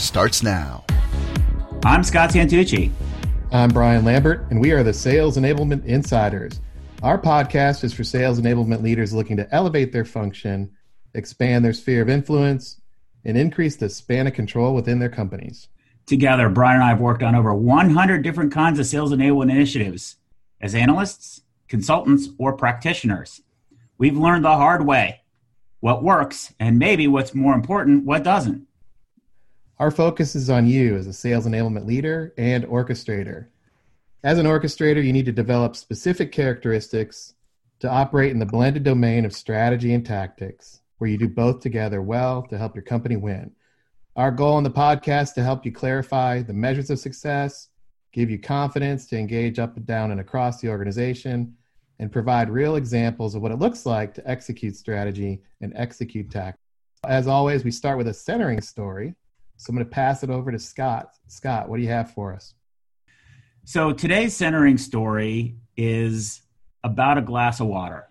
starts now. I'm Scott Santucci. I'm Brian Lambert, and we are the Sales Enablement Insiders. Our podcast is for sales enablement leaders looking to elevate their function, expand their sphere of influence, and increase the span of control within their companies. Together, Brian and I have worked on over 100 different kinds of sales enablement initiatives as analysts, consultants, or practitioners. We've learned the hard way what works, and maybe what's more important, what doesn't. Our focus is on you as a sales enablement leader and orchestrator. As an orchestrator, you need to develop specific characteristics to operate in the blended domain of strategy and tactics, where you do both together well to help your company win. Our goal on the podcast to help you clarify the measures of success, give you confidence to engage up and down and across the organization, and provide real examples of what it looks like to execute strategy and execute tactics. As always, we start with a centering story so I'm going to pass it over to Scott. Scott, what do you have for us? So today's centering story is about a glass of water.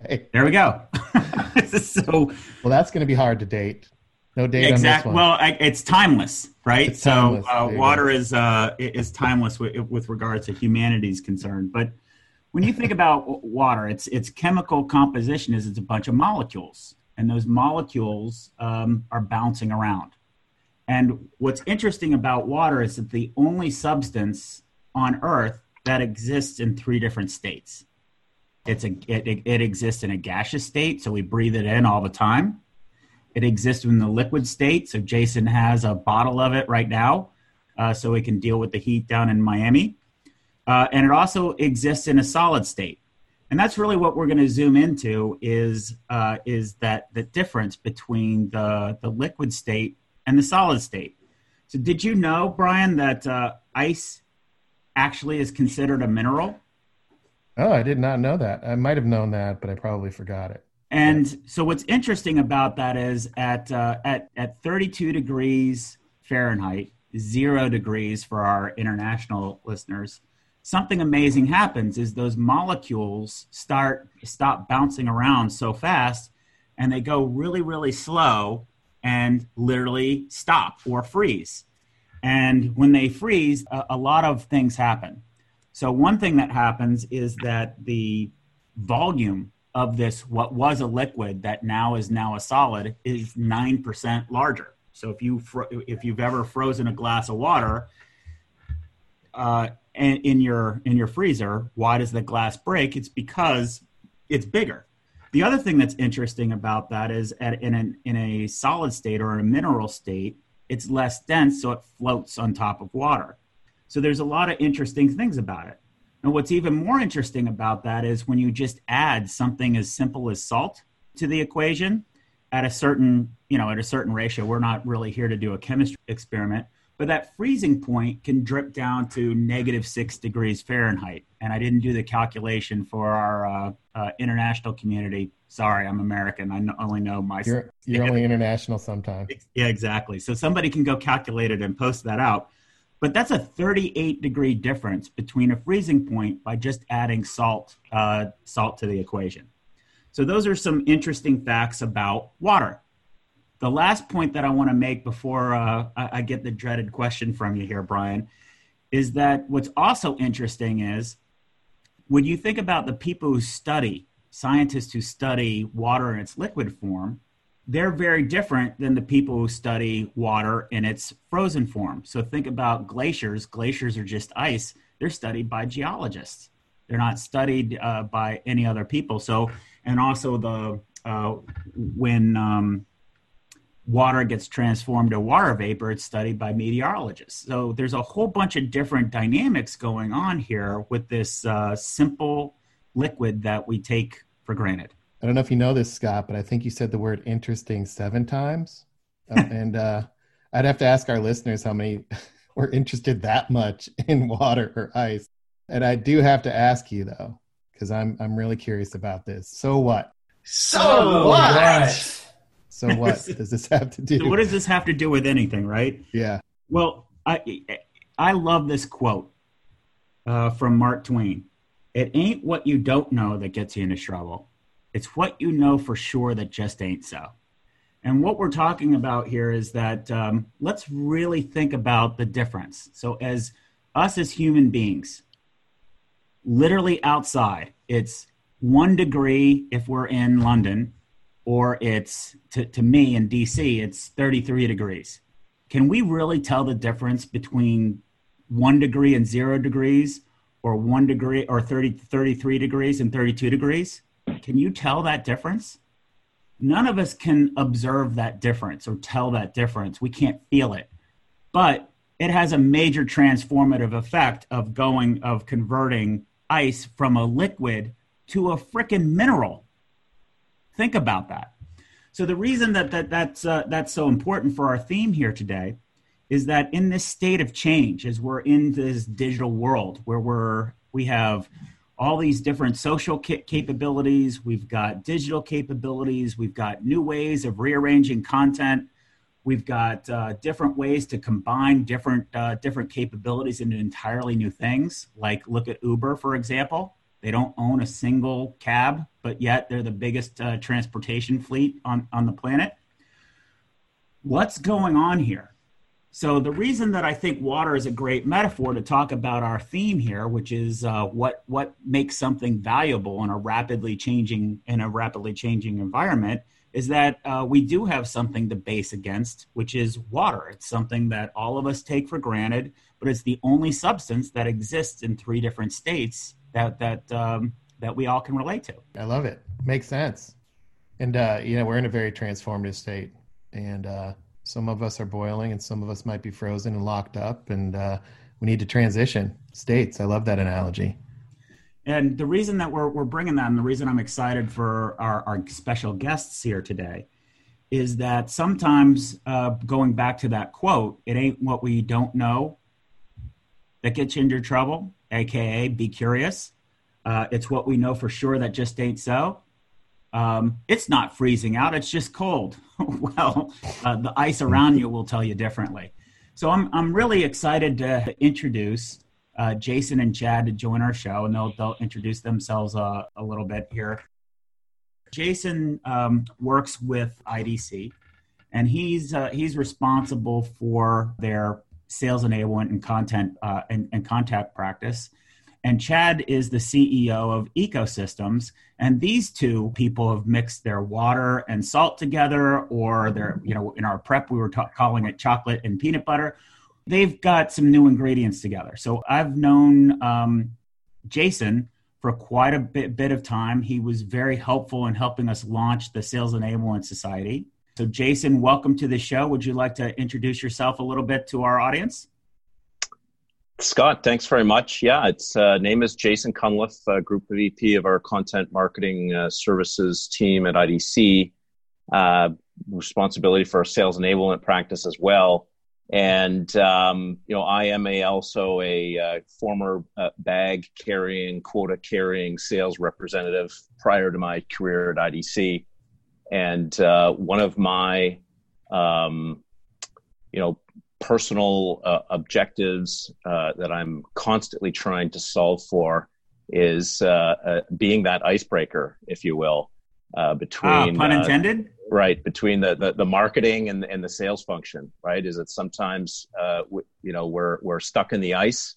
Hey. There we go. so well, that's going to be hard to date. No date exactly. Well, I, it's timeless, right? It's so Uh, water is uh, is timeless with, with regards to humanity's concern. But when you think about water, its its chemical composition is it's a bunch of molecules and those molecules um, are bouncing around. And what's interesting about water is that the only substance on Earth that exists in three different states. It's a, it, it exists in a gaseous state, so we breathe it in all the time. It exists in the liquid state, so Jason has a bottle of it right now, uh, so we can deal with the heat down in Miami. Uh, and it also exists in a solid state and that's really what we're going to zoom into is uh, is that the difference between the the liquid state and the solid state. So, did you know, Brian, that uh, ice actually is considered a mineral? Oh, I did not know that. I might have known that, but I probably forgot it. And so, what's interesting about that is at uh, at at 32 degrees Fahrenheit, zero degrees for our international listeners something amazing happens is those molecules start stop bouncing around so fast and they go really really slow and literally stop or freeze. And when they freeze a, a lot of things happen. So one thing that happens is that the volume of this what was a liquid that now is now a solid is 9% larger. So if you fro- if you've ever frozen a glass of water uh, in your in your freezer why does the glass break? It's because it's bigger. The other thing that's interesting about that is at, in, an, in a solid state or a mineral state it's less dense so it floats on top of water. So there's a lot of interesting things about it. And what's even more interesting about that is when you just add something as simple as salt to the equation at a certain you know at a certain ratio we're not really here to do a chemistry experiment but that freezing point can drip down to negative six degrees Fahrenheit. And I didn't do the calculation for our uh, uh, international community. Sorry, I'm American. I only know my. You're, you're only international sometimes. Yeah, exactly. So somebody can go calculate it and post that out. But that's a 38 degree difference between a freezing point by just adding salt, uh, salt to the equation. So those are some interesting facts about water the last point that I want to make before uh, I, I get the dreaded question from you here, Brian, is that what's also interesting is when you think about the people who study, scientists who study water in its liquid form, they're very different than the people who study water in its frozen form. So think about glaciers. Glaciers are just ice. They're studied by geologists. They're not studied uh, by any other people. So, and also the uh, when um, water gets transformed to water vapor, it's studied by meteorologists. So there's a whole bunch of different dynamics going on here with this uh, simple liquid that we take for granted. I don't know if you know this, Scott, but I think you said the word interesting seven times. Uh, and uh, I'd have to ask our listeners how many were interested that much in water or ice. And I do have to ask you though, because I'm I'm really curious about this. So what? So what? So what does this have to do? So what does this have to do with anything, right? Yeah. Well, I I love this quote uh, from Mark Twain. It ain't what you don't know that gets you into trouble. It's what you know for sure that just ain't so. And what we're talking about here is that um, let's really think about the difference. So, as us as human beings, literally outside, it's one degree if we're in London, or it's to, to me in DC, it's 33 degrees. Can we really tell the difference between one degree and zero degrees, or one degree or 30, 33 degrees and 32 degrees? Can you tell that difference? none of us can observe that difference or tell that difference. We can't feel it. But it has a major transformative effect of going, of converting ice from a liquid to a freaking mineral. Think about that. So the reason that, that that's, uh, that's so important for our theme here today is that in this state of change, as we're in this digital world where we're, we have all these different social capabilities. We've got digital capabilities. We've got new ways of rearranging content. We've got uh, different ways to combine different uh, different capabilities into entirely new things. Like look at Uber, for example. They don't own a single cab, but yet they're the biggest uh, transportation fleet on, on the planet. What's going on here? So the reason that I think water is a great metaphor to talk about our theme here, which is uh, what what makes something valuable in a rapidly changing in a rapidly changing environment, is that uh, we do have something to base against, which is water. It's something that all of us take for granted, but it's the only substance that exists in three different states that that um, that we all can relate to. I love it. Makes sense. And uh, you know, we're in a very transformative state, and uh, some of us are boiling, and some of us might be frozen and locked up, and uh, we need to transition states. I love that analogy. And the reason that we're, we're bringing that, and the reason I'm excited for our, our special guests here today, is that sometimes uh, going back to that quote, it ain't what we don't know that gets you into trouble, aka be curious. Uh, it's what we know for sure that just ain't so. Um, it's not freezing out, it's just cold. well, uh, the ice around you will tell you differently. So I'm, I'm really excited to introduce uh, Jason and Chad to join our show, and they'll, they'll introduce themselves uh, a little bit here. Jason um, works with IDC, and he's, uh, he's responsible for their sales enablement and content uh, and, and contact practice and Chad is the CEO of Ecosystems. And these two people have mixed their water and salt together, or their, you know, in our prep, we were ta- calling it chocolate and peanut butter. They've got some new ingredients together. So I've known um, Jason for quite a bit, bit of time. He was very helpful in helping us launch the Sales Enablement Society. So, Jason, welcome to the show. Would you like to introduce yourself a little bit to our audience? Scott, thanks very much. Yeah, its uh, name is Jason Cunliffe, uh, Group VP of our Content Marketing uh, Services team at IDC. Uh, responsibility for our sales enablement practice as well. And um, you know, I am a, also a uh, former uh, bag carrying, quota carrying sales representative prior to my career at IDC. And one of my um, you know personal uh, objectives uh, that I'm constantly trying to solve for is uh, uh being that icebreaker, if you will, uh, between ah, pun uh, intended. right between the, the, the marketing and and the sales function. Right, is that sometimes you know we're we're stuck in the ice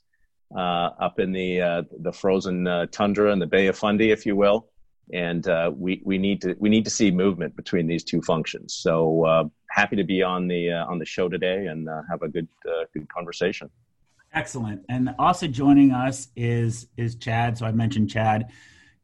up in the the frozen tundra in the Bay of Fundy, if you will and uh, we we need to we need to see movement between these two functions. So uh, happy to be on the uh, on the show today and uh, have a good uh, good conversation. Excellent, and also joining us is is Chad. So I mentioned Chad.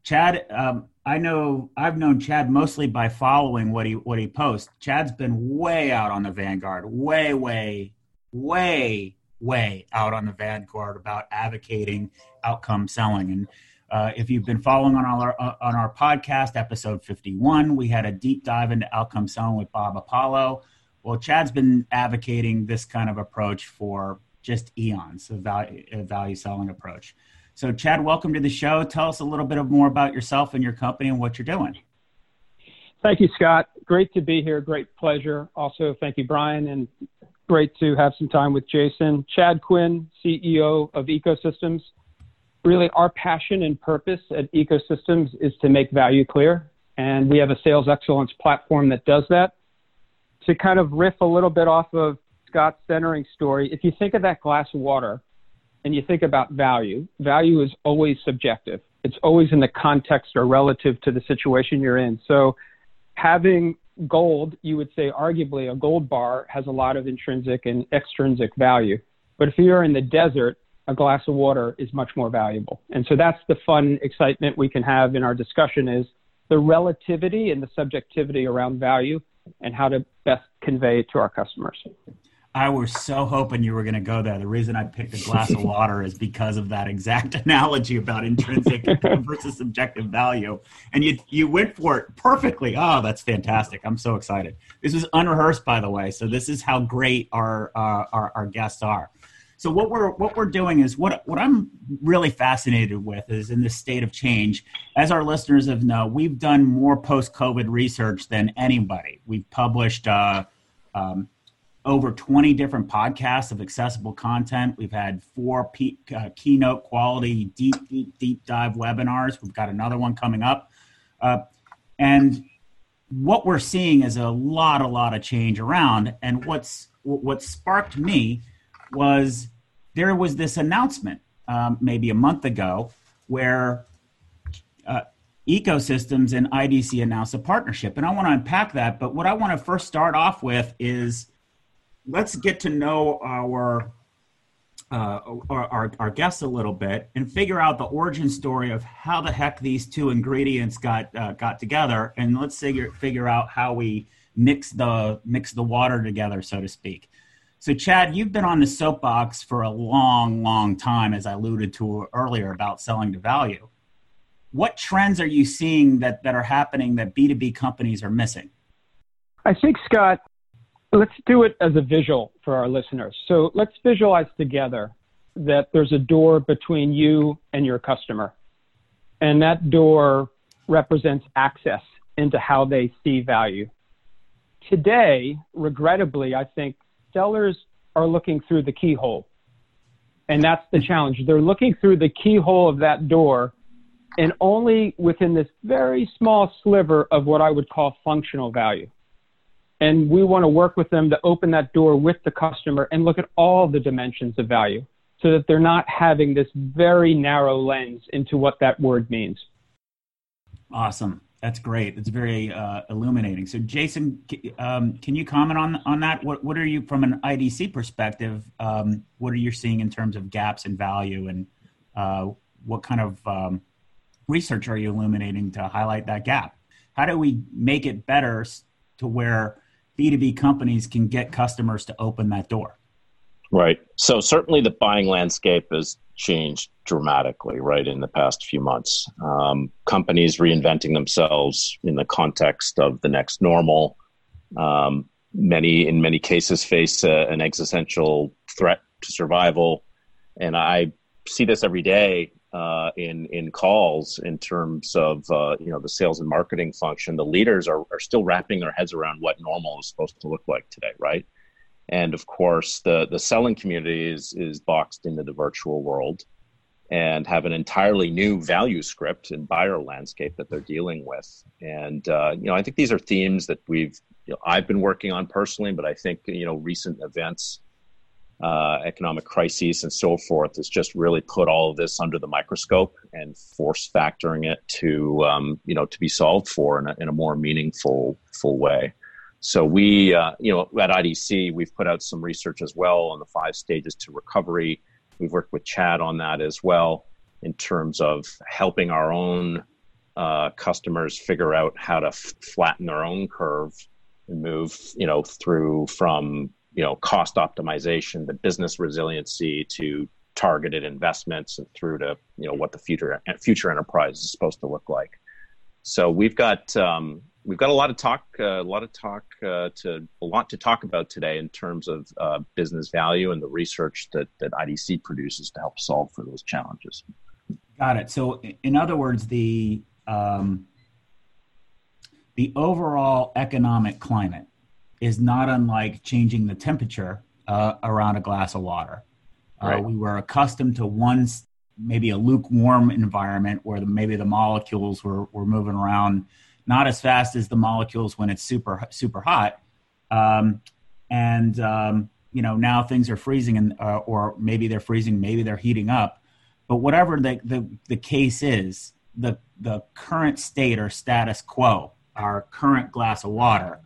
Chad, um, I know I've known Chad mostly by following what he what he posts. Chad's been way out on the vanguard, way way way way out on the vanguard about advocating outcome selling and uh, if you've been following on our uh, on our podcast, episode 51, we had a deep dive into outcome selling with Bob Apollo. Well, Chad's been advocating this kind of approach for just eons, a value, a value selling approach. So, Chad, welcome to the show. Tell us a little bit of more about yourself and your company and what you're doing. Thank you, Scott. Great to be here. Great pleasure. Also, thank you, Brian, and great to have some time with Jason. Chad Quinn, CEO of Ecosystems. Really, our passion and purpose at Ecosystems is to make value clear, and we have a sales excellence platform that does that. To kind of riff a little bit off of Scott's centering story, if you think of that glass of water and you think about value, value is always subjective. It's always in the context or relative to the situation you're in. So having gold, you would say arguably a gold bar has a lot of intrinsic and extrinsic value. But if you're in the desert, a glass of water is much more valuable. And so that's the fun excitement we can have in our discussion is the relativity and the subjectivity around value and how to best convey it to our customers. I was so hoping you were going to go there. The reason I picked a glass of water is because of that exact analogy about intrinsic versus subjective value. And you you went for it perfectly. Oh, that's fantastic! I'm so excited. This was unrehearsed, by the way. So this is how great our uh, our, our guests are. So what we're what we're doing is what what I'm really fascinated with is in this state of change. As our listeners have know, we've done more post COVID research than anybody. We've published. Uh, um, over 20 different podcasts of accessible content. We've had four P, uh, keynote quality deep, deep, deep dive webinars. We've got another one coming up. Uh, and what we're seeing is a lot, a lot of change around. And what's what sparked me was there was this announcement um, maybe a month ago where uh, ecosystems and IDC announced a partnership. And I want to unpack that. But what I want to first start off with is let's get to know our uh, our, our, our, guests a little bit and figure out the origin story of how the heck these two ingredients got uh, got together, and let's figure figure out how we mix the mix the water together, so to speak. So, Chad, you've been on the soapbox for a long, long time, as I alluded to earlier about selling to value. What trends are you seeing that, that are happening that B2B companies are missing? I think, Scott, Let's do it as a visual for our listeners. So let's visualize together that there's a door between you and your customer. And that door represents access into how they see value. Today, regrettably, I think sellers are looking through the keyhole. And that's the challenge. They're looking through the keyhole of that door and only within this very small sliver of what I would call functional value. And we want to work with them to open that door with the customer and look at all the dimensions of value so that they're not having this very narrow lens into what that word means. Awesome. That's great. That's very uh, illuminating. So, Jason, um, can you comment on on that? What what are you from an IDC perspective? Um, what are you seeing in terms of gaps in value, and uh, what kind of um, research are you illuminating to highlight that gap? How do we make it better to where B2B companies can get customers to open that door. Right. So certainly the buying landscape has changed dramatically, right, in the past few months. Um, companies reinventing themselves in the context of the next normal. Um, many, in many cases, face a, an existential threat to survival. And I see this every day uh, in in calls in terms of uh, you know the sales and marketing function. The leaders are, are still wrapping their heads around what normal is supposed to look like today, right? And of course, the the selling community is is boxed into the virtual world and have an entirely new value script and buyer landscape that they're dealing with. And uh, you know, I think these are themes that we've you know, I've been working on personally, but I think you know recent events uh, economic crises and so forth has just really put all of this under the microscope and force factoring it to um, you know to be solved for in a, in a more meaningful full way. So we uh, you know at IDC we've put out some research as well on the five stages to recovery. We've worked with Chad on that as well in terms of helping our own uh, customers figure out how to f- flatten their own curve and move you know through from you know cost optimization, the business resiliency to targeted investments and through to you know what the future future enterprise is supposed to look like. So we've got um, we've got a lot of talk, uh, a lot of talk uh, to a lot to talk about today in terms of uh, business value and the research that that IDC produces to help solve for those challenges. Got it. So, in other words, the um, the overall economic climate is not unlike changing the temperature uh, around a glass of water. Uh, right. We were accustomed to one, maybe a lukewarm environment where the, maybe the molecules were, were moving around not as fast as the molecules when it's super super hot. Um, and um, you know now things are freezing, and uh, or maybe they're freezing, maybe they're heating up. But whatever the, the, the case is, the the current state or status quo, our current glass of water,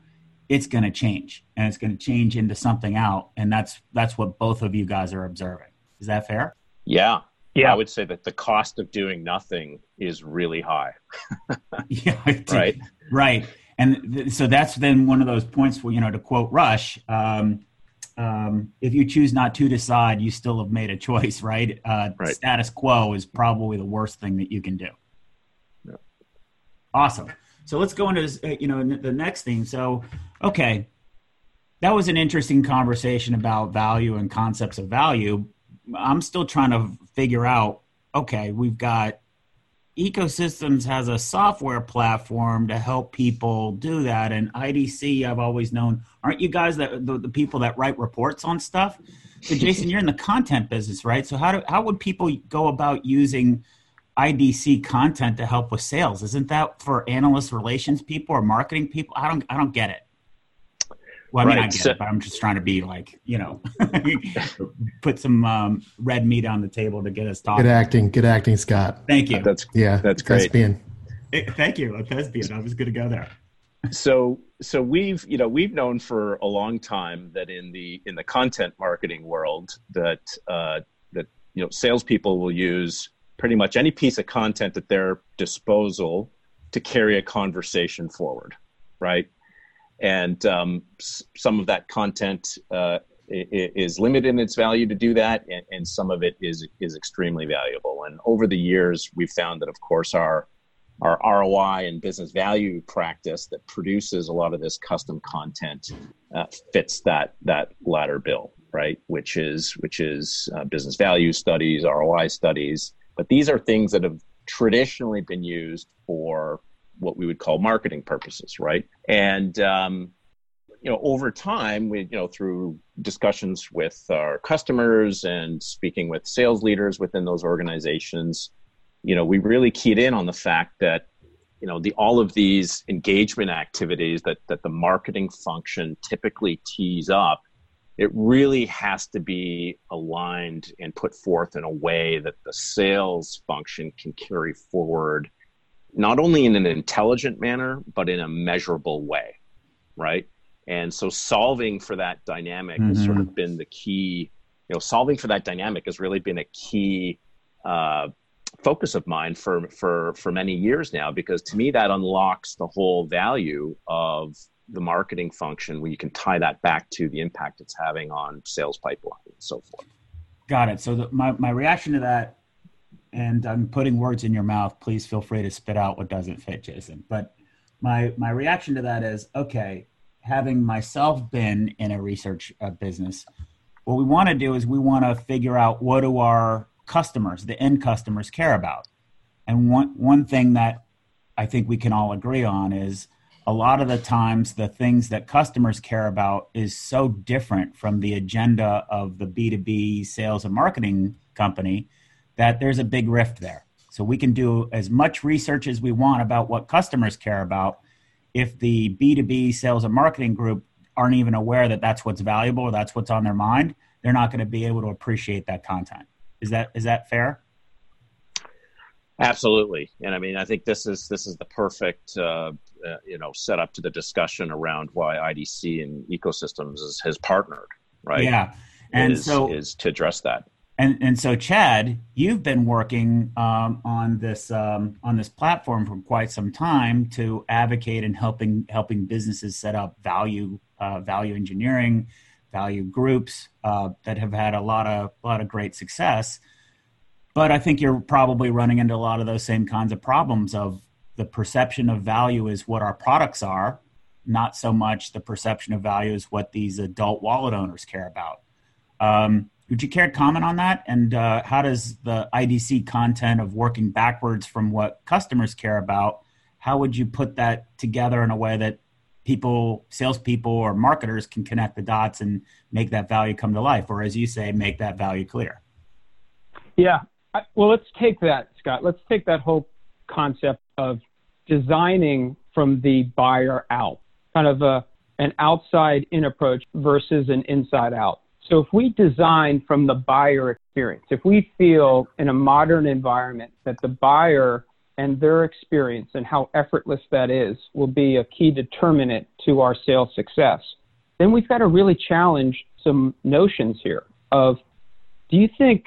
it's going to change, and it's going to change into something out, and that's that's what both of you guys are observing. Is that fair? Yeah, yeah. I would say that the cost of doing nothing is really high. yeah, right, right, and th- so that's then one of those points where you know to quote Rush. Um, um, if you choose not to decide, you still have made a choice, right? Uh, right. Status quo is probably the worst thing that you can do. Yeah. Awesome. So let's go into this, uh, you know the next thing. So, okay, that was an interesting conversation about value and concepts of value. I'm still trying to figure out. Okay, we've got ecosystems has a software platform to help people do that. And idc i've always known aren't you guys that the, the people that write reports on stuff? So jason you're in the content business right? So how do how would people go about using idc content to help with sales? Isn't that for analyst relations people or marketing people? I don't i don't get it well, I mean, right. I get so, it, but I'm just trying to be like, you know, put some um, red meat on the table to get us talking. Good acting, good acting, Scott. Thank you. That's yeah, that's great. Thespian. thank you, a thespian. I was going to go there. So, so we've you know we've known for a long time that in the in the content marketing world that uh, that you know salespeople will use pretty much any piece of content at their disposal to carry a conversation forward, right? And um, some of that content uh, is limited in its value to do that, and, and, some of it is is extremely valuable. And over the years, we've found that, of course, our our ROI and business value practice that produces a lot of this custom content uh, fits that that latter bill, right? Which is which is uh, business value studies, ROI studies. But these are things that have traditionally been used for what we would call marketing purposes, right? And um, you know, over time, we you know through discussions with our customers and speaking with sales leaders within those organizations, you know, we really keyed in on the fact that you know the all of these engagement activities that that the marketing function typically tees up it really has to be aligned and put forth in a way that the sales function can carry forward not only in an intelligent manner, but in a measurable way, right? And so solving for that dynamic mm-hmm. has sort of been the key, you know, solving for that dynamic has really been a key uh, focus of mine for, for, for many years now, because to me, that unlocks the whole value of the marketing function where you can tie that back to the impact it's having on sales pipeline and so forth. Got it. So the, my, my reaction to that and I'm putting words in your mouth. Please feel free to spit out what doesn't fit, Jason. But my my reaction to that is okay. Having myself been in a research uh, business, what we want to do is we want to figure out what do our customers, the end customers, care about. And one one thing that I think we can all agree on is a lot of the times the things that customers care about is so different from the agenda of the B2B sales and marketing company that there's a big rift there. So we can do as much research as we want about what customers care about. If the B2B sales and marketing group aren't even aware that that's what's valuable or that's what's on their mind, they're not going to be able to appreciate that content. Is that is that fair? Absolutely, and I mean, I think this is this is the perfect uh, uh, you know setup to the discussion around why IDC and ecosystems is, has partnered, right? Yeah, and is, so is to address that. And and so Chad, you've been working um, on this um, on this platform for quite some time to advocate and helping helping businesses set up value uh, value engineering, value groups uh, that have had a lot of a lot of great success. But I think you're probably running into a lot of those same kinds of problems of the perception of value is what our products are, not so much the perception of value is what these adult wallet owners care about. Um, would you care to comment on that? And uh, how does the IDC content of working backwards from what customers care about, how would you put that together in a way that people, salespeople or marketers can connect the dots and make that value come to life? Or as you say, make that value clear? Yeah. Well, let's take that, Scott. Let's take that whole concept of designing from the buyer out, kind of a, an outside in approach versus an inside out. So if we design from the buyer experience, if we feel in a modern environment that the buyer and their experience and how effortless that is will be a key determinant to our sales success, then we've got to really challenge some notions here of do you think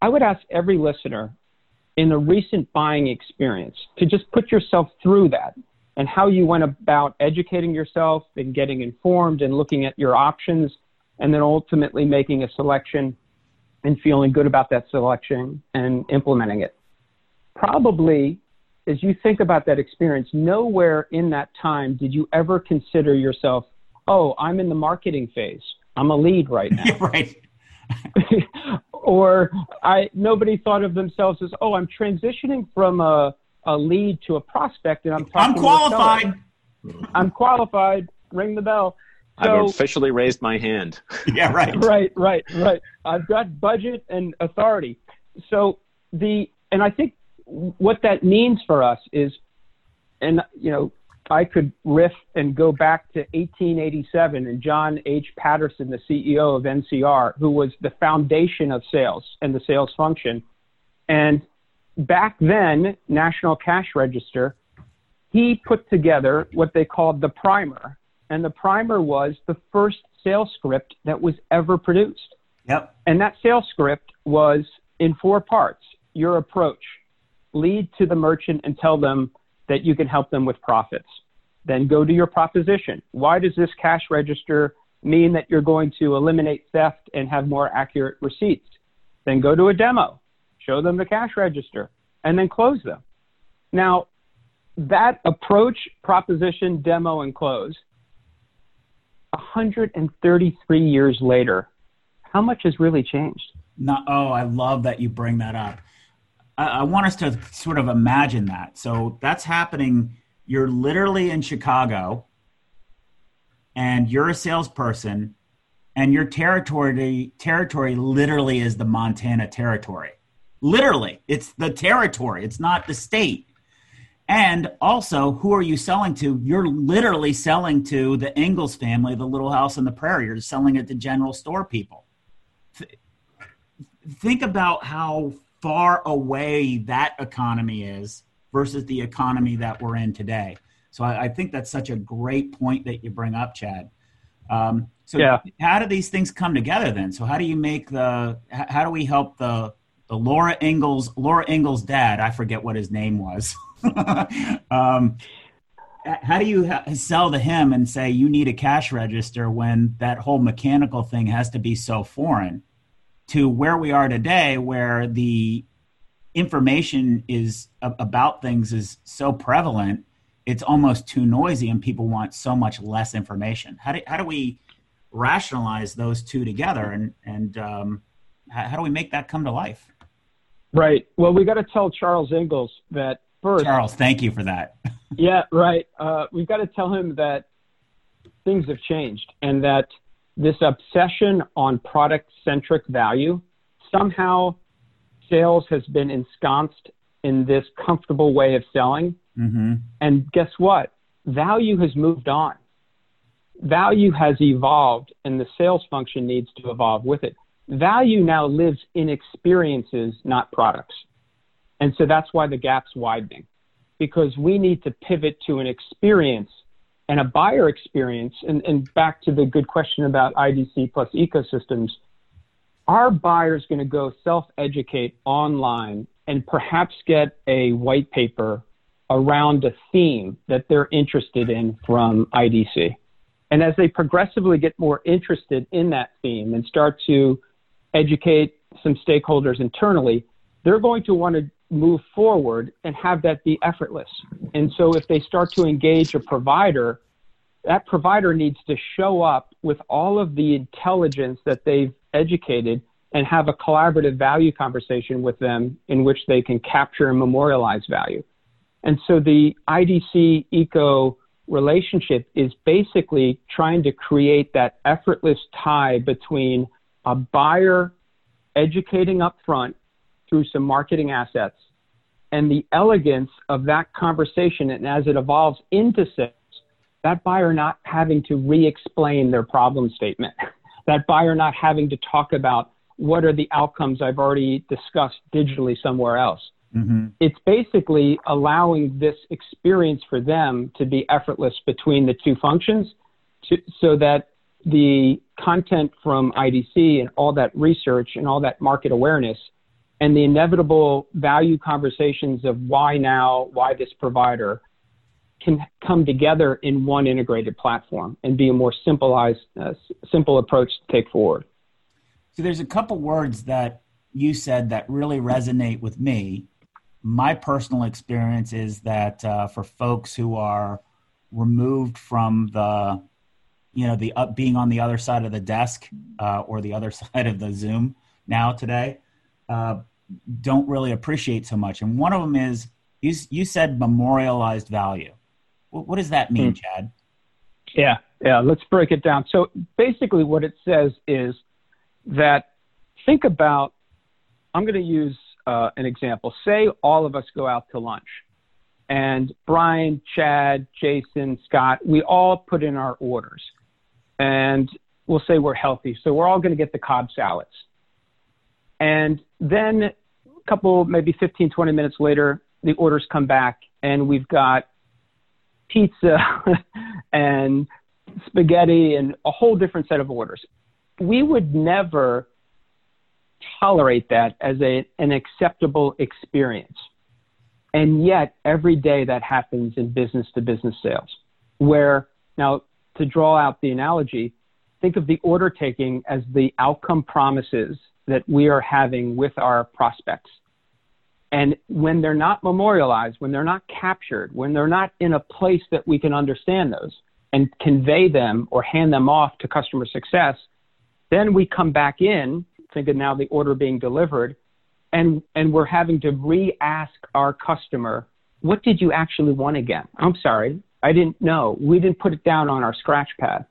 I would ask every listener in a recent buying experience to just put yourself through that and how you went about educating yourself and getting informed and looking at your options and then ultimately making a selection and feeling good about that selection and implementing it. Probably, as you think about that experience, nowhere in that time did you ever consider yourself, oh, I'm in the marketing phase. I'm a lead right now. right. or I nobody thought of themselves as, oh, I'm transitioning from a, a lead to a prospect and I'm I'm qualified. I'm qualified. Ring the bell. So, I've officially raised my hand. yeah, right. Right, right, right. I've got budget and authority. So the and I think what that means for us is, and you know, I could riff and go back to 1887 and John H. Patterson, the CEO of NCR, who was the foundation of sales and the sales function. And back then, National Cash Register, he put together what they called the primer, and the primer was the first sales script that was ever produced. Yep. And that sales script was in four parts. Your approach, lead to the merchant and tell them that you can help them with profits. Then go to your proposition. Why does this cash register mean that you're going to eliminate theft and have more accurate receipts? Then go to a demo, show them the cash register, and then close them. Now, that approach, proposition, demo, and close 133 years later, how much has really changed? Not, oh, I love that you bring that up. I, I want us to sort of imagine that. So that's happening. You're literally in Chicago, and you're a salesperson, and your territory territory literally is the Montana territory. Literally, it's the territory. It's not the state. And also, who are you selling to? You're literally selling to the Ingalls family, the little house on the prairie. You're selling it to general store people. Think about how far away that economy is versus the economy that we're in today. So I, I think that's such a great point that you bring up, Chad. Um, so yeah. how do these things come together then? So how do you make the? How do we help the the Laura Ingalls Laura Ingalls' dad? I forget what his name was. um, how do you sell to him and say you need a cash register when that whole mechanical thing has to be so foreign to where we are today where the information is about things is so prevalent it's almost too noisy and people want so much less information how do, how do we rationalize those two together and and um, how do we make that come to life right well we got to tell charles ingalls that first, Charles, thank you for that. yeah, right. Uh, we've got to tell him that things have changed and that this obsession on product centric value somehow sales has been ensconced in this comfortable way of selling. Mm-hmm. And guess what? Value has moved on. Value has evolved, and the sales function needs to evolve with it. Value now lives in experiences, not products. And so that's why the gap's widening because we need to pivot to an experience and a buyer experience. And, and back to the good question about IDC plus ecosystems, our buyer is going to go self educate online and perhaps get a white paper around a theme that they're interested in from IDC. And as they progressively get more interested in that theme and start to educate some stakeholders internally, they're going to want to move forward and have that be effortless. And so if they start to engage a provider, that provider needs to show up with all of the intelligence that they've educated and have a collaborative value conversation with them in which they can capture and memorialize value. And so the IDC eco relationship is basically trying to create that effortless tie between a buyer educating up front through some marketing assets and the elegance of that conversation and as it evolves into sales that buyer not having to re-explain their problem statement that buyer not having to talk about what are the outcomes i've already discussed digitally somewhere else mm-hmm. it's basically allowing this experience for them to be effortless between the two functions to, so that the content from idc and all that research and all that market awareness and the inevitable value conversations of why now, why this provider can come together in one integrated platform and be a more simplified, uh, simple approach to take forward. So there's a couple words that you said that really resonate with me. My personal experience is that uh, for folks who are removed from the, you know, the up being on the other side of the desk uh, or the other side of the Zoom now today, uh, don't really appreciate so much. And one of them is you, you said memorialized value. What, what does that mean, hmm. Chad? Yeah, yeah, let's break it down. So basically, what it says is that think about, I'm going to use uh, an example. Say all of us go out to lunch, and Brian, Chad, Jason, Scott, we all put in our orders. And we'll say we're healthy. So we're all going to get the Cobb salads. And then a couple, maybe 15, 20 minutes later, the orders come back and we've got pizza and spaghetti and a whole different set of orders. We would never tolerate that as a, an acceptable experience. And yet, every day that happens in business to business sales, where now to draw out the analogy, think of the order taking as the outcome promises that we are having with our prospects. And when they're not memorialized, when they're not captured, when they're not in a place that we can understand those and convey them or hand them off to customer success, then we come back in, thinking now the order being delivered, and, and we're having to re ask our customer, what did you actually want again? I'm sorry, I didn't know. We didn't put it down on our scratch pad.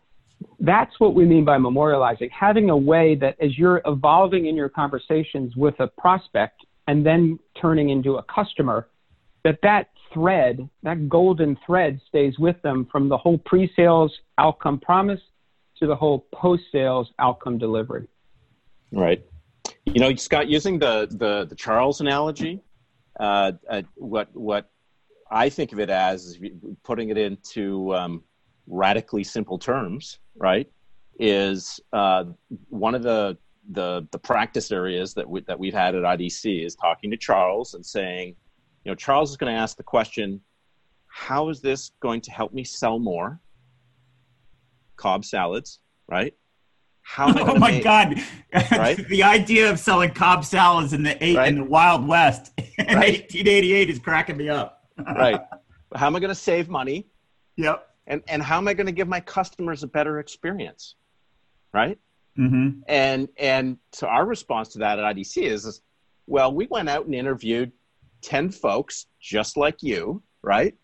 That's what we mean by memorializing, having a way that as you're evolving in your conversations with a prospect and then turning into a customer, that that thread, that golden thread stays with them from the whole pre-sales outcome promise to the whole post-sales outcome delivery. Right. You know, Scott, using the the, the Charles analogy, uh, uh, what what I think of it as putting it into um, radically simple terms, right, is uh, one of the, the, the practice areas that, we, that we've had at IDC is talking to Charles and saying, you know, Charles is going to ask the question, how is this going to help me sell more Cobb salads, right? How oh my make, god! Right? the idea of selling Cobb salads in the eight right? in the Wild West in right? 1888 is cracking me up. Right. How am I going to save money? Yep and and how am i going to give my customers a better experience right mm-hmm. and and so our response to that at idc is, is well we went out and interviewed 10 folks just like you right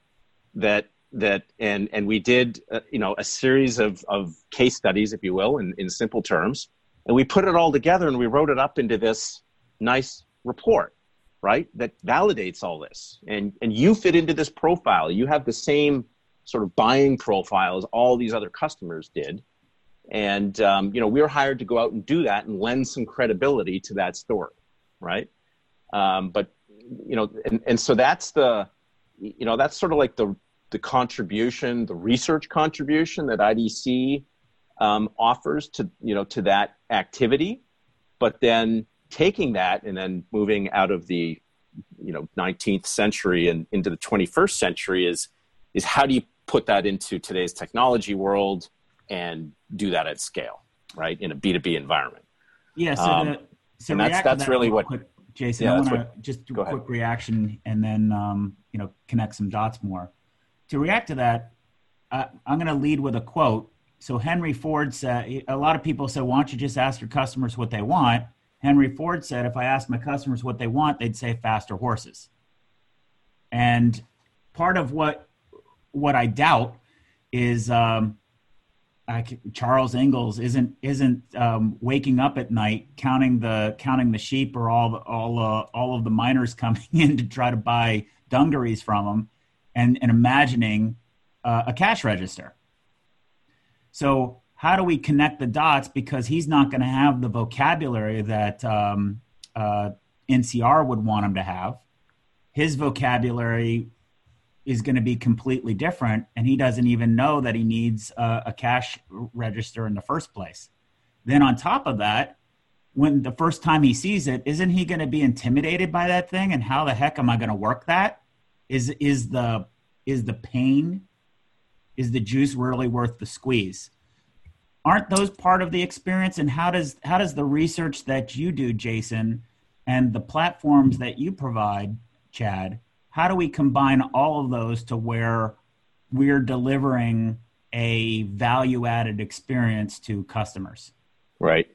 that that and and we did uh, you know a series of of case studies if you will in in simple terms and we put it all together and we wrote it up into this nice report right that validates all this and and you fit into this profile you have the same sort of buying profile as all these other customers did. And um, you know, we were hired to go out and do that and lend some credibility to that story, right? Um, but you know, and, and so that's the, you know, that's sort of like the the contribution, the research contribution that IDC um, offers to you know to that activity. But then taking that and then moving out of the you know 19th century and into the 21st century is is how do you put that into today's technology world and do that at scale, right? In a B2B environment. Yeah. So, um, the, so and that's, that's that really what, quick. Jason, Yeah, I want to just do a ahead. quick reaction and then um, you know connect some dots more. To react to that, uh, I'm going to lead with a quote. So Henry Ford said, a lot of people said, "Why don't you just ask your customers what they want?" Henry Ford said, "If I asked my customers what they want, they'd say faster horses." And part of what what I doubt is um, I Charles Ingalls isn't isn't um, waking up at night counting the counting the sheep or all the, all uh, all of the miners coming in to try to buy dungarees from him, and and imagining uh, a cash register. So how do we connect the dots? Because he's not going to have the vocabulary that um, uh, NCR would want him to have. His vocabulary is going to be completely different, and he doesn't even know that he needs a, a cash register in the first place. Then on top of that, when the first time he sees it, isn't he going to be intimidated by that thing? And how the heck am I going to work that? Is is the is the pain is the juice really worth the squeeze? Aren't those part of the experience? And how does how does the research that you do, Jason, and the platforms that you provide, Chad, how do we combine all of those to where we're delivering a value added experience to customers? right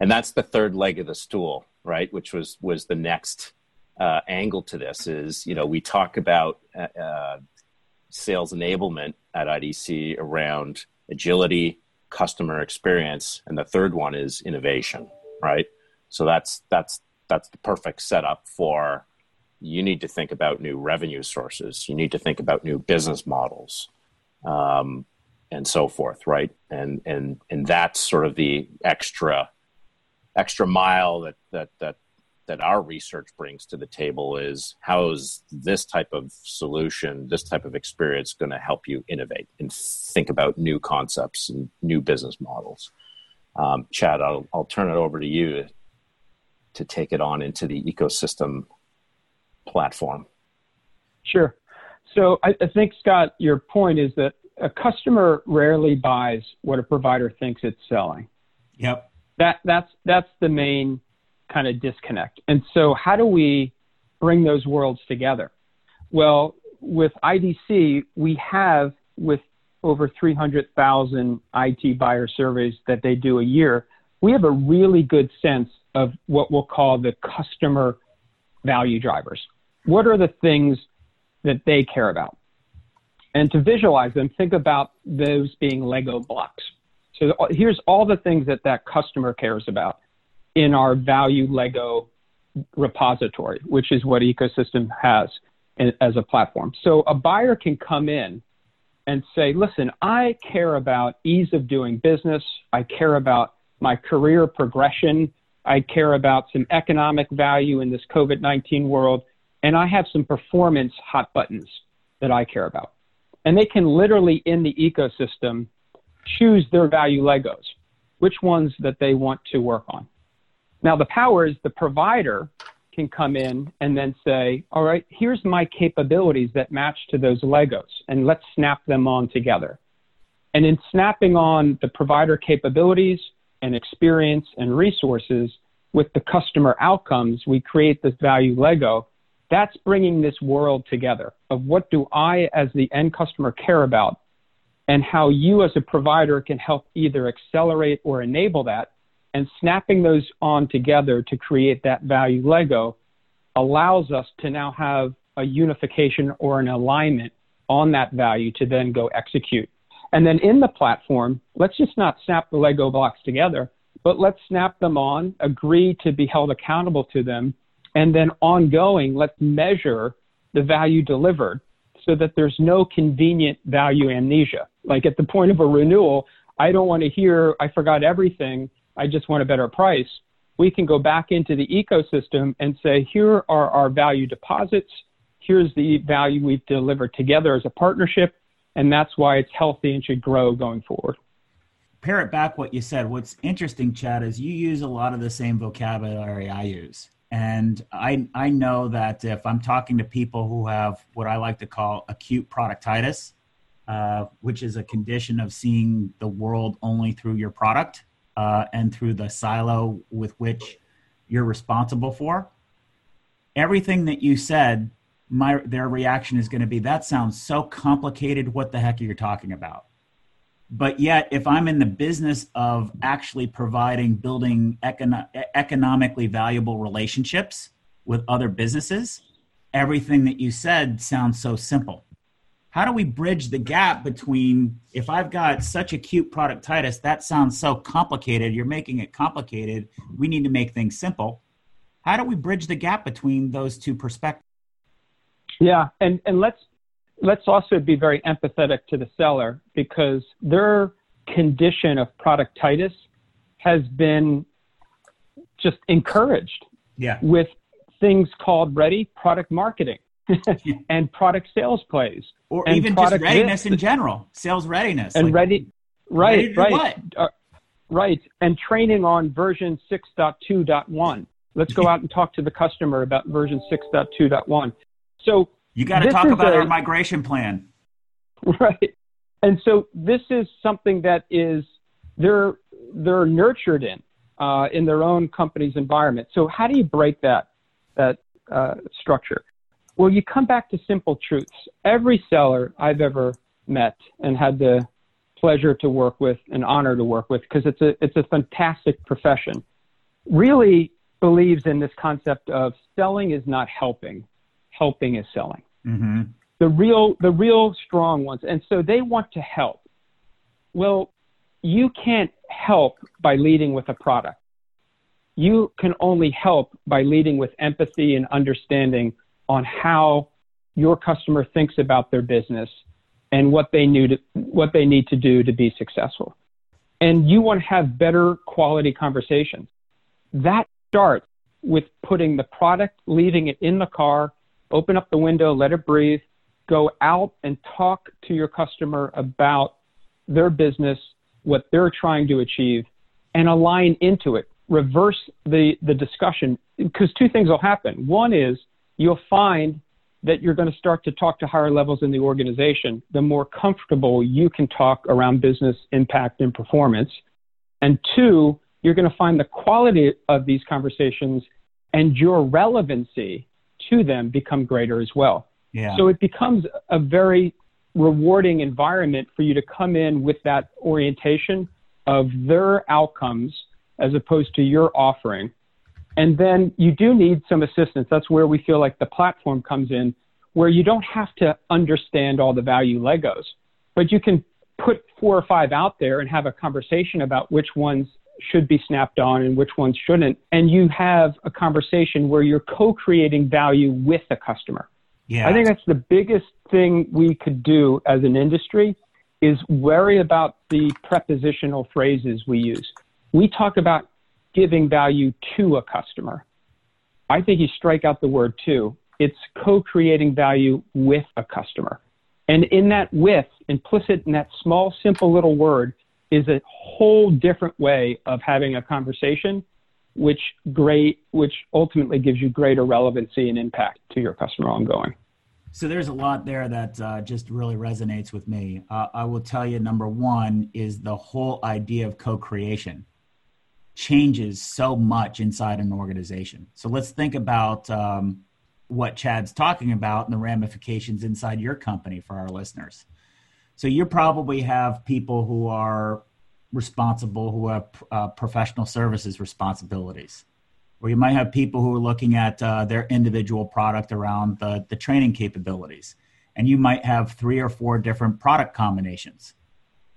and that's the third leg of the stool right which was was the next uh, angle to this is you know we talk about uh, uh, sales enablement at idc around agility customer experience and the third one is innovation right? So that's that's that's the perfect setup for you need to think about new revenue sources. You need to think about new business models um, and so forth right? And and and that's sort of the extra extra mile that that that that our research brings to the table is how is this type of solution this type of experience going to help you innovate and think about new concepts and new business models um, chad I'll, I'll turn it over to you to, to take it on into the ecosystem platform Sure. So I, I think, Scott, your point is that a customer rarely buys what a provider thinks it's selling. Yep. That that's that's the main kind of disconnect. And so how do we bring those worlds together? Well, with IDC, we have with over 300,000 IT buyer surveys that they do a year, we have a really good sense of what we'll call the customer value drivers. What are the things that they care about? And to visualize them, think about those being Lego blocks. So here's all the things that that customer cares about in our value Lego repository, which is what Ecosystem has as a platform. So a buyer can come in and say, listen, I care about ease of doing business. I care about my career progression. I care about some economic value in this COVID 19 world. And I have some performance hot buttons that I care about. And they can literally, in the ecosystem, choose their value Legos, which ones that they want to work on. Now, the power is the provider can come in and then say, all right, here's my capabilities that match to those Legos, and let's snap them on together. And in snapping on the provider capabilities and experience and resources with the customer outcomes, we create this value Lego. That's bringing this world together of what do I, as the end customer, care about, and how you, as a provider, can help either accelerate or enable that and snapping those on together to create that value Lego allows us to now have a unification or an alignment on that value to then go execute. And then in the platform, let's just not snap the Lego blocks together, but let's snap them on, agree to be held accountable to them, and then ongoing, let's measure the value delivered so that there's no convenient value amnesia. Like at the point of a renewal, I don't want to hear, I forgot everything I just want a better price, we can go back into the ecosystem and say, here are our value deposits. Here's the value we've delivered together as a partnership. And that's why it's healthy and should grow going forward. Parrot back what you said. What's interesting, Chad, is you use a lot of the same vocabulary I use. And I, I know that if I'm talking to people who have what I like to call acute productitis, uh, which is a condition of seeing the world only through your product, uh, and through the silo with which you're responsible for. everything that you said, my their reaction is going to be that sounds so complicated. What the heck are you talking about? But yet, if I'm in the business of actually providing, building econo- economically valuable relationships with other businesses, everything that you said sounds so simple. How do we bridge the gap between if I've got such acute productitis, that sounds so complicated, you're making it complicated, we need to make things simple. How do we bridge the gap between those two perspectives? Yeah, and, and let's let's also be very empathetic to the seller because their condition of productitis has been just encouraged yeah. with things called ready product marketing and product sales plays or even just readiness in general sales readiness and like, ready right ready right uh, right and training on version 6.2.1 let's go out and talk to the customer about version 6.2.1 so you got to talk about a, our migration plan. Right. And so this is something that is they're they're nurtured in uh, in their own company's environment. So how do you break that that uh, structure? Well, you come back to simple truths. Every seller I've ever met and had the pleasure to work with and honor to work with because it's a it's a fantastic profession. Really believes in this concept of selling is not helping, helping is selling. Mm-hmm. The real, the real strong ones, and so they want to help. Well, you can't help by leading with a product. You can only help by leading with empathy and understanding on how your customer thinks about their business and what they need to, what they need to do to be successful. And you want to have better quality conversations. That starts with putting the product, leaving it in the car, open up the window, let it breathe, go out and talk to your customer about their business, what they're trying to achieve, and align into it. Reverse the, the discussion because two things will happen. One is you'll find that you're going to start to talk to higher levels in the organization, the more comfortable you can talk around business impact and performance. And two, you're going to find the quality of these conversations and your relevancy to them become greater as well. Yeah. So it becomes a very rewarding environment for you to come in with that orientation of their outcomes as opposed to your offering. And then you do need some assistance. That's where we feel like the platform comes in, where you don't have to understand all the value Legos, but you can put four or five out there and have a conversation about which ones should be snapped on and which ones shouldn't. And you have a conversation where you're co creating value with the customer. Yeah. I think that's the biggest thing we could do as an industry is worry about the prepositional phrases we use. We talk about giving value to a customer. I think you strike out the word to. It's co creating value with a customer. And in that with, implicit in that small, simple little word, is a whole different way of having a conversation which great which ultimately gives you greater relevancy and impact to your customer ongoing so there's a lot there that uh, just really resonates with me uh, i will tell you number one is the whole idea of co-creation changes so much inside an organization so let's think about um, what chad's talking about and the ramifications inside your company for our listeners so you probably have people who are responsible, who have uh, professional services responsibilities. Or you might have people who are looking at uh, their individual product around the, the training capabilities. And you might have three or four different product combinations.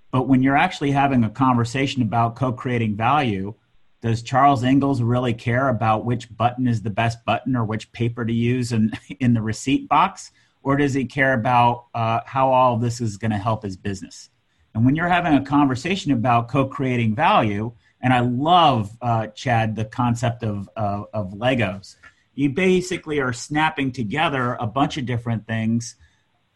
But when you're actually having a conversation about co creating value, does Charles Ingalls really care about which button is the best button or which paper to use in, in the receipt box? or does he care about uh, how all this is going to help his business? And when you're having a conversation about co-creating value, and I love uh, Chad the concept of, uh, of Legos. You basically are snapping together a bunch of different things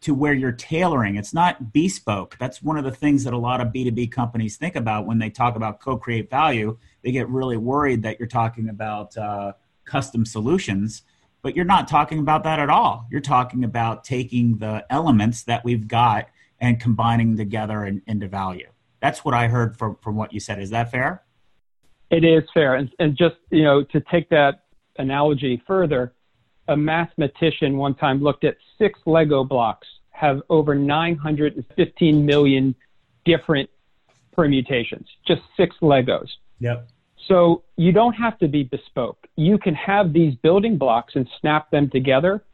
to where you're tailoring. It's not bespoke. That's one of the things that a lot of B2B companies think about when they talk about co create value. They get really worried that you're talking about uh, custom solutions but you're not talking about that at all. You're talking about taking the elements that we've got and combining together in, into value. That's what I heard from, from what you said. Is that fair? It is fair. And, and just, you know, to take that analogy further, a mathematician one time looked at six Lego blocks have over 915 million different permutations, just six Legos. Yep. So you don't have to be bespoke. You can have these building blocks and snap them together.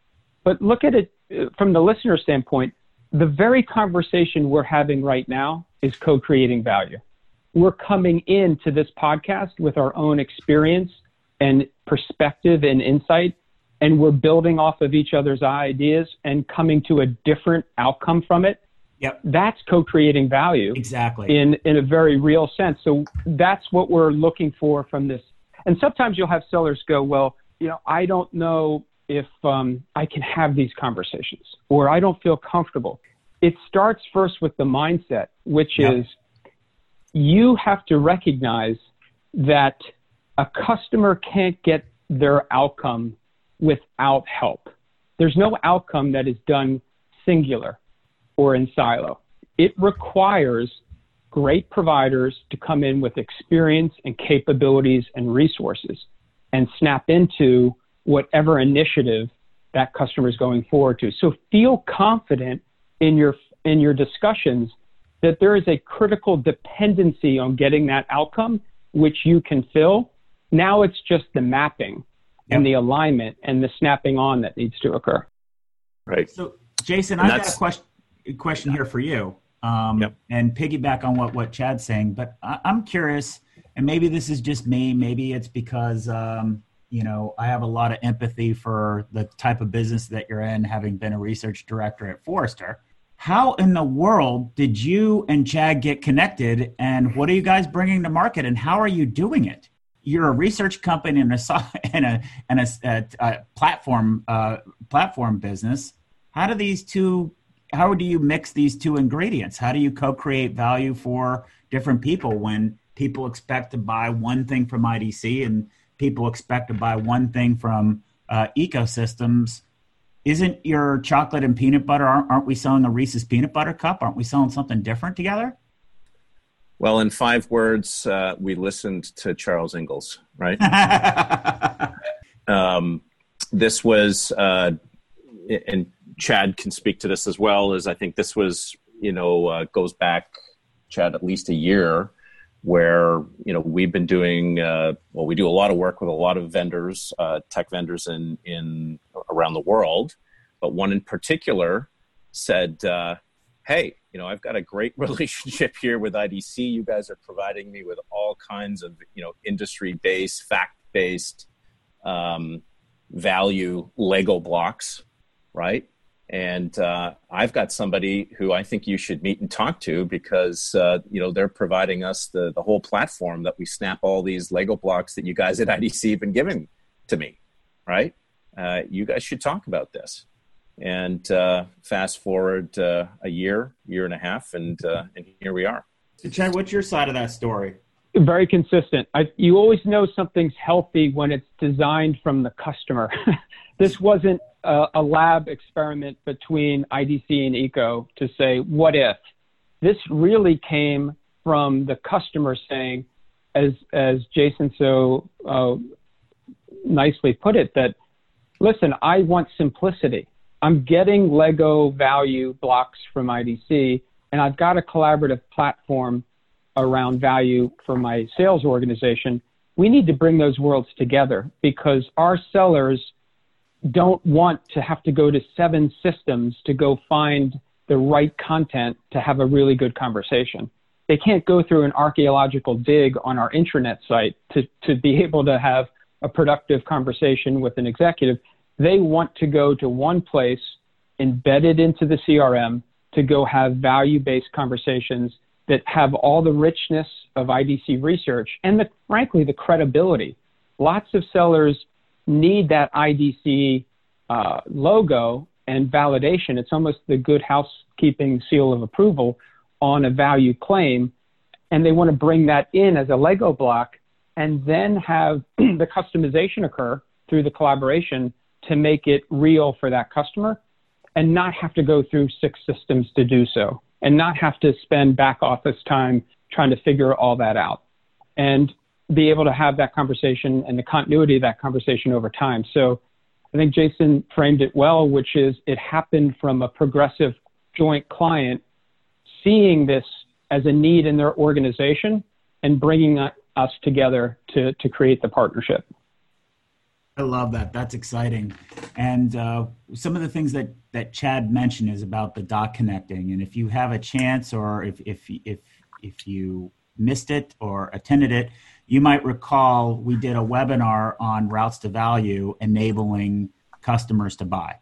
But look at it uh, from the listener standpoint. The very conversation we're having right now is co creating value. We're coming into this podcast with our own experience and perspective and insight, and we're building off of each other's ideas and coming to a different outcome from it. Yep. That's co-creating value. Exactly. In in a very real sense. So that's what we're looking for from this. And sometimes you'll have sellers go, well, you know, I don't know if um, I can have these conversations, or I don't feel comfortable. It starts first with the mindset, which yep. is you have to recognize that a customer can't get their outcome without help. There's no outcome that is done singular or in silo. It requires great providers to come in with experience and capabilities and resources and snap into whatever initiative that customer is going forward to. So feel confident in your in your discussions that there is a critical dependency on getting that outcome which you can fill. Now it's just the mapping yep. and the alignment and the snapping on that needs to occur. Right. So Jason, and I've got a question question here for you, um, yep. and piggyback on what what Chad's saying. But I, am curious, and maybe this is just me. Maybe it's because um, you know I have a lot of empathy for the type of business that you're in, having been a research director at Forrester. How in the world did you and Chad get connected, and what are you guys bringing to market, and how are you doing it? You're a research company and a and a and a, a, a platform uh, platform business. How do these two how do you mix these two ingredients? How do you co-create value for different people when people expect to buy one thing from IDC and people expect to buy one thing from uh, ecosystems? Isn't your chocolate and peanut butter? Aren't, aren't we selling a Reese's peanut butter cup? Aren't we selling something different together? Well, in five words, uh, we listened to Charles Ingalls, right? um, this was, uh, and Chad can speak to this as well. As I think this was, you know, uh, goes back, Chad, at least a year, where you know we've been doing uh, well. We do a lot of work with a lot of vendors, uh, tech vendors in in around the world, but one in particular said, uh, "Hey, you know, I've got a great relationship here with IDC. You guys are providing me with all kinds of you know industry based, fact based." Um, value Lego blocks, right? and uh, I've got somebody who I think you should meet and talk to because uh, you know they're providing us the the whole platform that we snap all these Lego blocks that you guys at IDC have been giving to me, right? Uh, you guys should talk about this. And uh, fast forward uh, a year, year and a half, and uh, and here we are. So, Chad, what's your side of that story? Very consistent. I, you always know something's healthy when it's designed from the customer. this wasn't a, a lab experiment between IDC and ECO to say, what if? This really came from the customer saying, as, as Jason so uh, nicely put it, that listen, I want simplicity. I'm getting Lego value blocks from IDC, and I've got a collaborative platform around value for my sales organization. We need to bring those worlds together because our sellers don't want to have to go to seven systems to go find the right content to have a really good conversation. They can't go through an archaeological dig on our intranet site to, to be able to have a productive conversation with an executive. They want to go to one place embedded into the CRM to go have value based conversations that have all the richness of IDC research and the, frankly the credibility. Lots of sellers need that IDC uh, logo and validation. It's almost the good housekeeping seal of approval on a value claim. And they want to bring that in as a Lego block and then have the customization occur through the collaboration to make it real for that customer and not have to go through six systems to do so and not have to spend back office time trying to figure all that out. And be able to have that conversation and the continuity of that conversation over time. So I think Jason framed it well, which is it happened from a progressive joint client seeing this as a need in their organization and bringing us together to, to create the partnership. I love that. That's exciting. And uh, some of the things that, that Chad mentioned is about the dot connecting. And if you have a chance or if, if, if, if you missed it or attended it, you might recall we did a webinar on routes to value enabling customers to buy.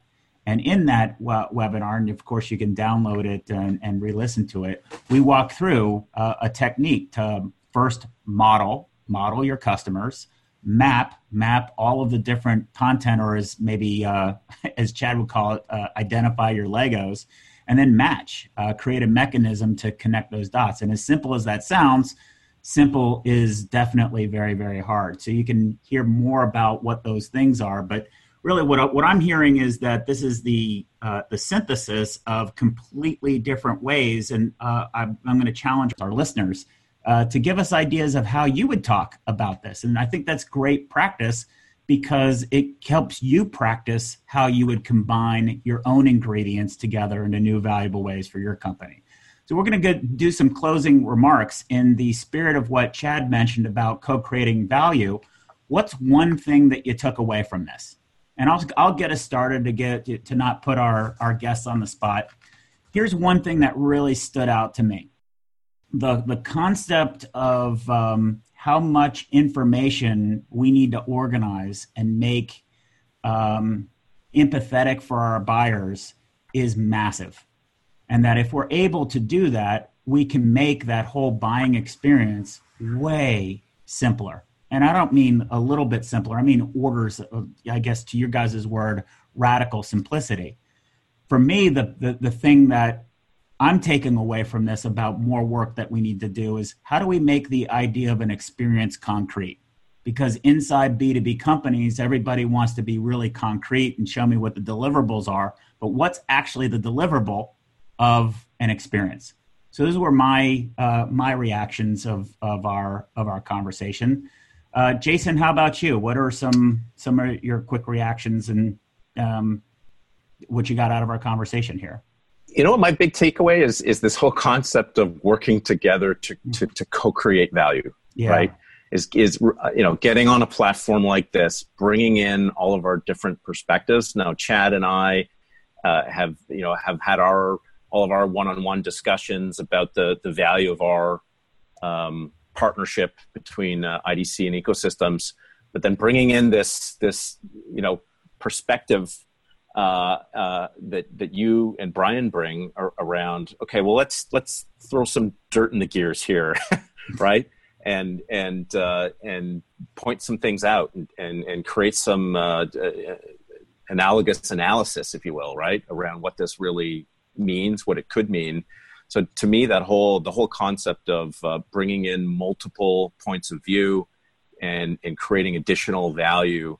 And in that webinar, and of course you can download it and, and re listen to it, we walk through uh, a technique to first model, model your customers, map, map all of the different content, or as maybe uh, as Chad would call it, uh, identify your Legos, and then match, uh, create a mechanism to connect those dots. And as simple as that sounds, simple is definitely very, very hard. So you can hear more about what those things are, but really what, what I'm hearing is that this is the uh, the synthesis of completely different ways, and uh, I'm, I'm going to challenge our listeners uh, to give us ideas of how you would talk about this, and I think that's great practice because it helps you practice how you would combine your own ingredients together into new valuable ways for your company. So we're going to do some closing remarks in the spirit of what Chad mentioned about co-creating value. What's one thing that you took away from this? and I'll I'll get us started to get to, to not put our our guests on the spot. Here's one thing that really stood out to me: the the concept of um, how much information we need to organize and make um, empathetic for our buyers is massive, and that if we're able to do that, we can make that whole buying experience way simpler and I don't mean a little bit simpler. I mean orders of, I guess, to your guys' word, radical simplicity. For me, the, the, the thing that I'm taking away from this about more work that we need to do is how do we make the idea of an experience concrete? Because inside B2B companies, everybody wants to be really concrete and show me what the deliverables are, but what's actually the deliverable of an experience? So those were my uh, my reactions of of our of our conversation. Uh, Jason, how about you? What are some some of your quick reactions and um, what you got out of our conversation here? You know what my big takeaway is is this whole concept of working together to to, to co-create value, yeah. right? Is is you know getting on a platform like this, bringing in all of our different perspectives. Now, Chad and I uh, have you know have had our all of our one-on-one discussions about the the value of our um, partnership between uh, IDC and ecosystems, but then bringing in this this you know perspective uh, uh, that that you and Brian bring around. Okay, well let's let's throw some dirt in the gears here, right? And and uh, and point some things out and and, and create some uh, uh, analogous analysis, if you will, right, around what this really means, what it could mean, so to me that whole the whole concept of bringing in multiple points of view and and creating additional value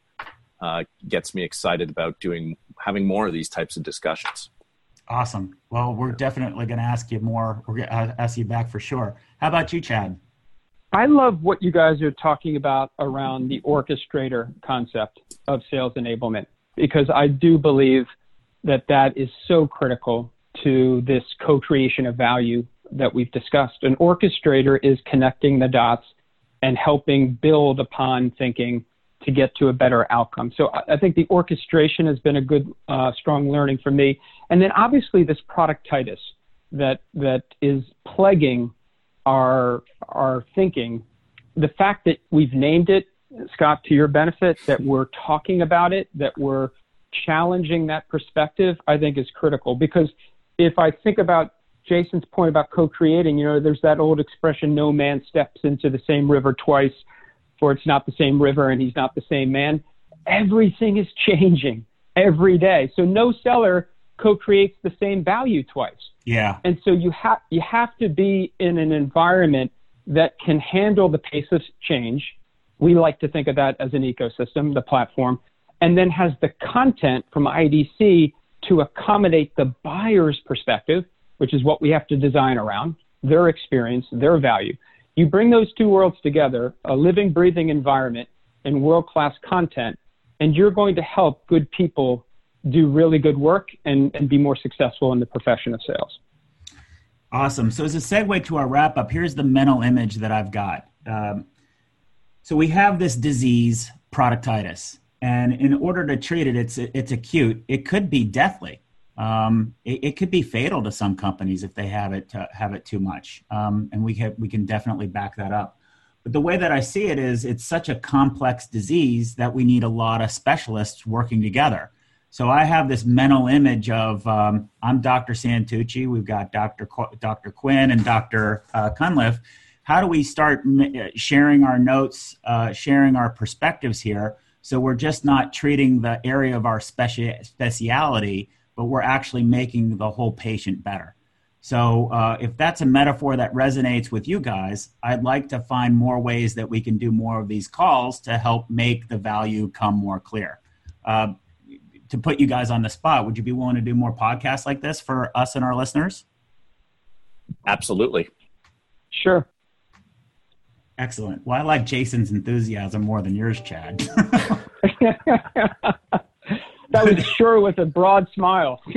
uh, gets me excited about doing having more of these types of discussions. Awesome. Well we're definitely going to ask you more. We're going to uh, ask you back for sure. How about you chad? I love what you guys are talking about around the orchestrator concept of sales enablement because I do believe that that is so critical to this co-creation of value that we've discussed. An orchestrator is connecting the dots and helping build upon thinking to get to a better outcome. So I think the orchestration has been a good, uh, strong learning for me. And then obviously this productitis that that is plaguing our our thinking. The fact that we've named it, Scott, to your benefit, that we're talking about it, that we're challenging that perspective, I think is critical because if I think about Jason's point about co-creating, you know, there's that old expression, no man steps into the same river twice, for it's not the same river and he's not the same man. Everything is changing every day. So no seller co-creates the same value twice. Yeah. And so you have you have to be in an environment that can handle the pace of change. We like to think of that as an ecosystem, the platform, and then has the content from IDC to accommodate the buyer's perspective, which is what we have to design around, their experience, their value. You bring those two worlds together, a living, breathing environment and world class content, and you're going to help good people do really good work and, and be more successful in the profession of sales. Awesome. So, as a segue to our wrap up, here's the mental image that I've got. Um, so, we have this disease, productitis, and in order to treat it, it's it's acute. It could be deathly. Um, it, it, could be fatal to some companies if they have it to, have it too much, um, and we have, we can definitely back that up. But the way that I see it is, it's such a complex disease that we need a lot of specialists working together. So I have this mental image of um, I'm Dr. Santucci, we've got Dr. Qu- Dr. Quinn and Dr. Uh, Cunliffe. How do we start m- uh, sharing our notes, uh, sharing our perspectives here? So we're just not treating the area of our speci- speciality, but we're actually making the whole patient better. So uh, if that's a metaphor that resonates with you guys, I'd like to find more ways that we can do more of these calls to help make the value come more clear. Uh, to put you guys on the spot, would you be willing to do more podcasts like this for us and our listeners? Absolutely. Sure. Excellent. Well, I like Jason's enthusiasm more than yours, Chad. that was sure with a broad smile.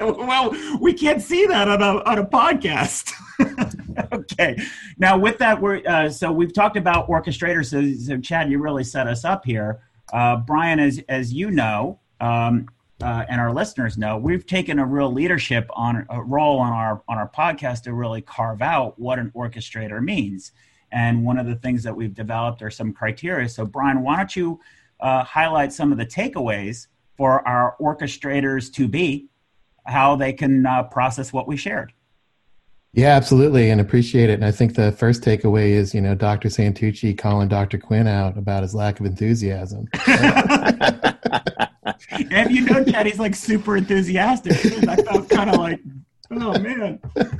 well, we can't see that on a on a podcast. okay. Now, with that, we're uh, so we've talked about orchestrators. So, so, Chad, you really set us up here. Uh, Brian, as as you know, um, uh, and our listeners know, we've taken a real leadership on a role on our on our podcast to really carve out what an orchestrator means. And one of the things that we've developed are some criteria. So, Brian, why don't you uh, highlight some of the takeaways for our orchestrators to be, how they can uh, process what we shared? Yeah, absolutely, and appreciate it. And I think the first takeaway is, you know, Dr. Santucci calling Dr. Quinn out about his lack of enthusiasm. and you know, Chad, he's like super enthusiastic. I felt kind of like, oh man.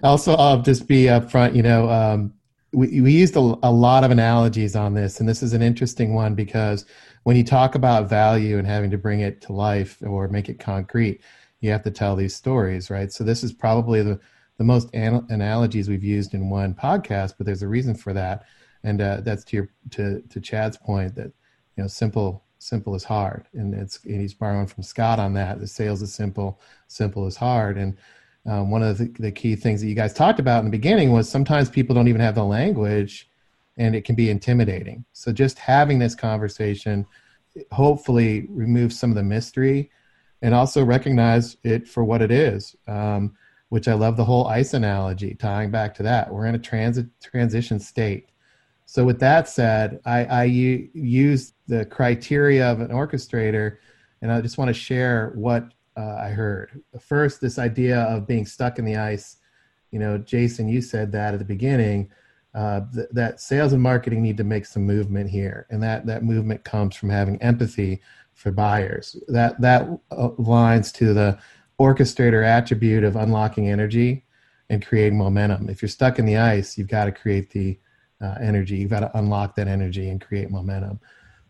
Also, I'll just be upfront. You know, um, we we used a, a lot of analogies on this, and this is an interesting one because when you talk about value and having to bring it to life or make it concrete, you have to tell these stories, right? So this is probably the the most an- analogies we've used in one podcast, but there's a reason for that, and uh, that's to your to to Chad's point that you know simple simple is hard. And it's and he's borrowing from scott on that the sales is simple simple is hard. And um, one of the, the, key things that you guys talked about in the beginning was sometimes people don't even have the language and it can be intimidating. So just having this conversation hopefully removes some of the mystery and also recognize it for what it is um, which i love the whole ice analogy tying back to that. We're in a transit transition state. So with that said, I, I use the criteria of an orchestrator, and I just want to share what uh, I heard. First, this idea of being stuck in the ice. You know, Jason, you said that at the beginning. Uh, th- that sales and marketing need to make some movement here, and that that movement comes from having empathy for buyers. That that aligns to the orchestrator attribute of unlocking energy and creating momentum. If you're stuck in the ice, you've got to create the uh, energy. You've got to unlock that energy and create momentum.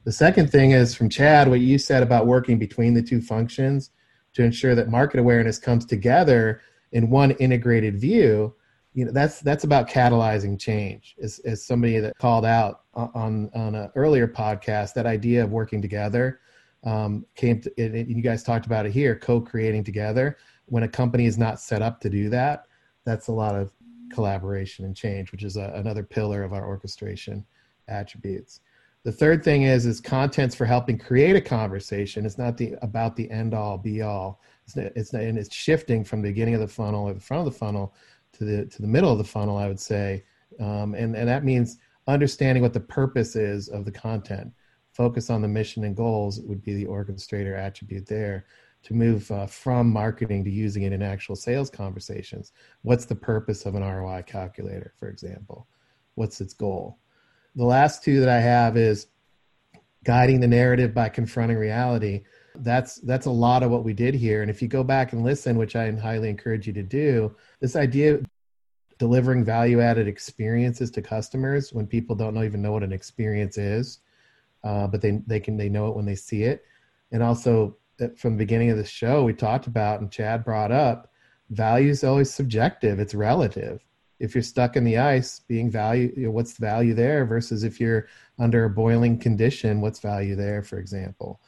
The second thing is from Chad, what you said about working between the two functions to ensure that market awareness comes together in one integrated view. You know, that's that's about catalyzing change. As, as somebody that called out on on an earlier podcast, that idea of working together um, came to. You guys talked about it here, co-creating together. When a company is not set up to do that, that's a lot of collaboration and change, which is a, another pillar of our orchestration attributes. The third thing is is contents for helping create a conversation. It's not the about the end all be all. It's it's and it's shifting from the beginning of the funnel or the front of the funnel to the to the middle of the funnel. I would say, um, and and that means understanding what the purpose is of the content. Focus on the mission and goals would be the orchestrator attribute there to move uh, from marketing to using it in actual sales conversations. What's the purpose of an ROI calculator, for example? What's its goal? The last two that I have is guiding the narrative by confronting reality. That's that's a lot of what we did here. And if you go back and listen, which I highly encourage you to do, this idea of delivering value added experiences to customers when people don't know, even know what an experience is, uh, but they they can they know it when they see it, and also from the beginning of the show we talked about and Chad brought up, value is always subjective. It's relative. If you're stuck in the ice, being value, you know, what's the value there versus if you're under a boiling condition, what's value there, for example.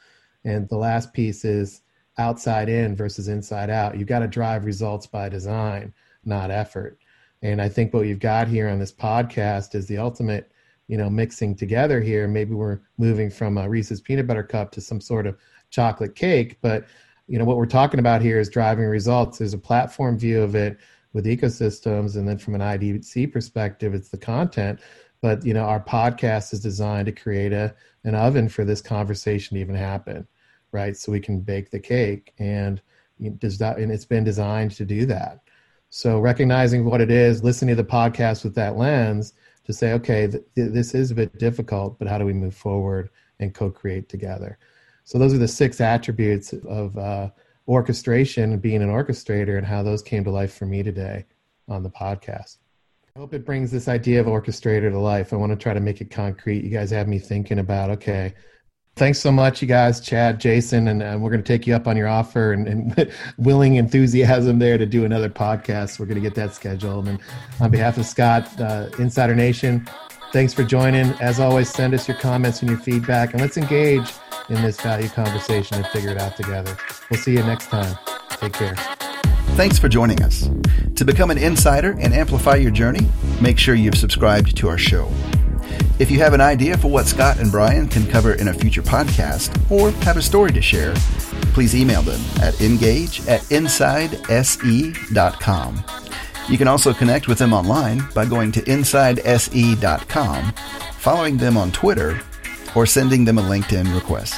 And the last piece is outside in versus inside out. you've got to drive results by design, not effort. And I think what you've got here on this podcast is the ultimate, you know, mixing together here. Maybe we're moving from a Reese's peanut butter cup to some sort of chocolate cake, but you know what we're talking about here is driving results. There's a platform view of it with ecosystems, and then from an IDC perspective, it's the content. But you know, our podcast is designed to create a an oven for this conversation to even happen, right? So we can bake the cake, and does that, and it's been designed to do that. So recognizing what it is, listening to the podcast with that lens to say, okay, th- this is a bit difficult, but how do we move forward and co-create together? So those are the six attributes of uh, orchestration and being an orchestrator and how those came to life for me today on the podcast. I hope it brings this idea of orchestrator to life. I want to try to make it concrete. You guys have me thinking about, okay, thanks so much, you guys, Chad, Jason, and, and we're going to take you up on your offer and, and willing enthusiasm there to do another podcast. We're going to get that scheduled. And on behalf of Scott, uh, Insider Nation, thanks for joining. As always, send us your comments and your feedback, and let's engage in this value conversation and figure it out together. We'll see you next time. Take care. Thanks for joining us. To become an insider and amplify your journey, make sure you've subscribed to our show. If you have an idea for what Scott and Brian can cover in a future podcast or have a story to share, please email them at engage at insidese.com. You can also connect with them online by going to insidese.com, following them on Twitter, or sending them a LinkedIn request.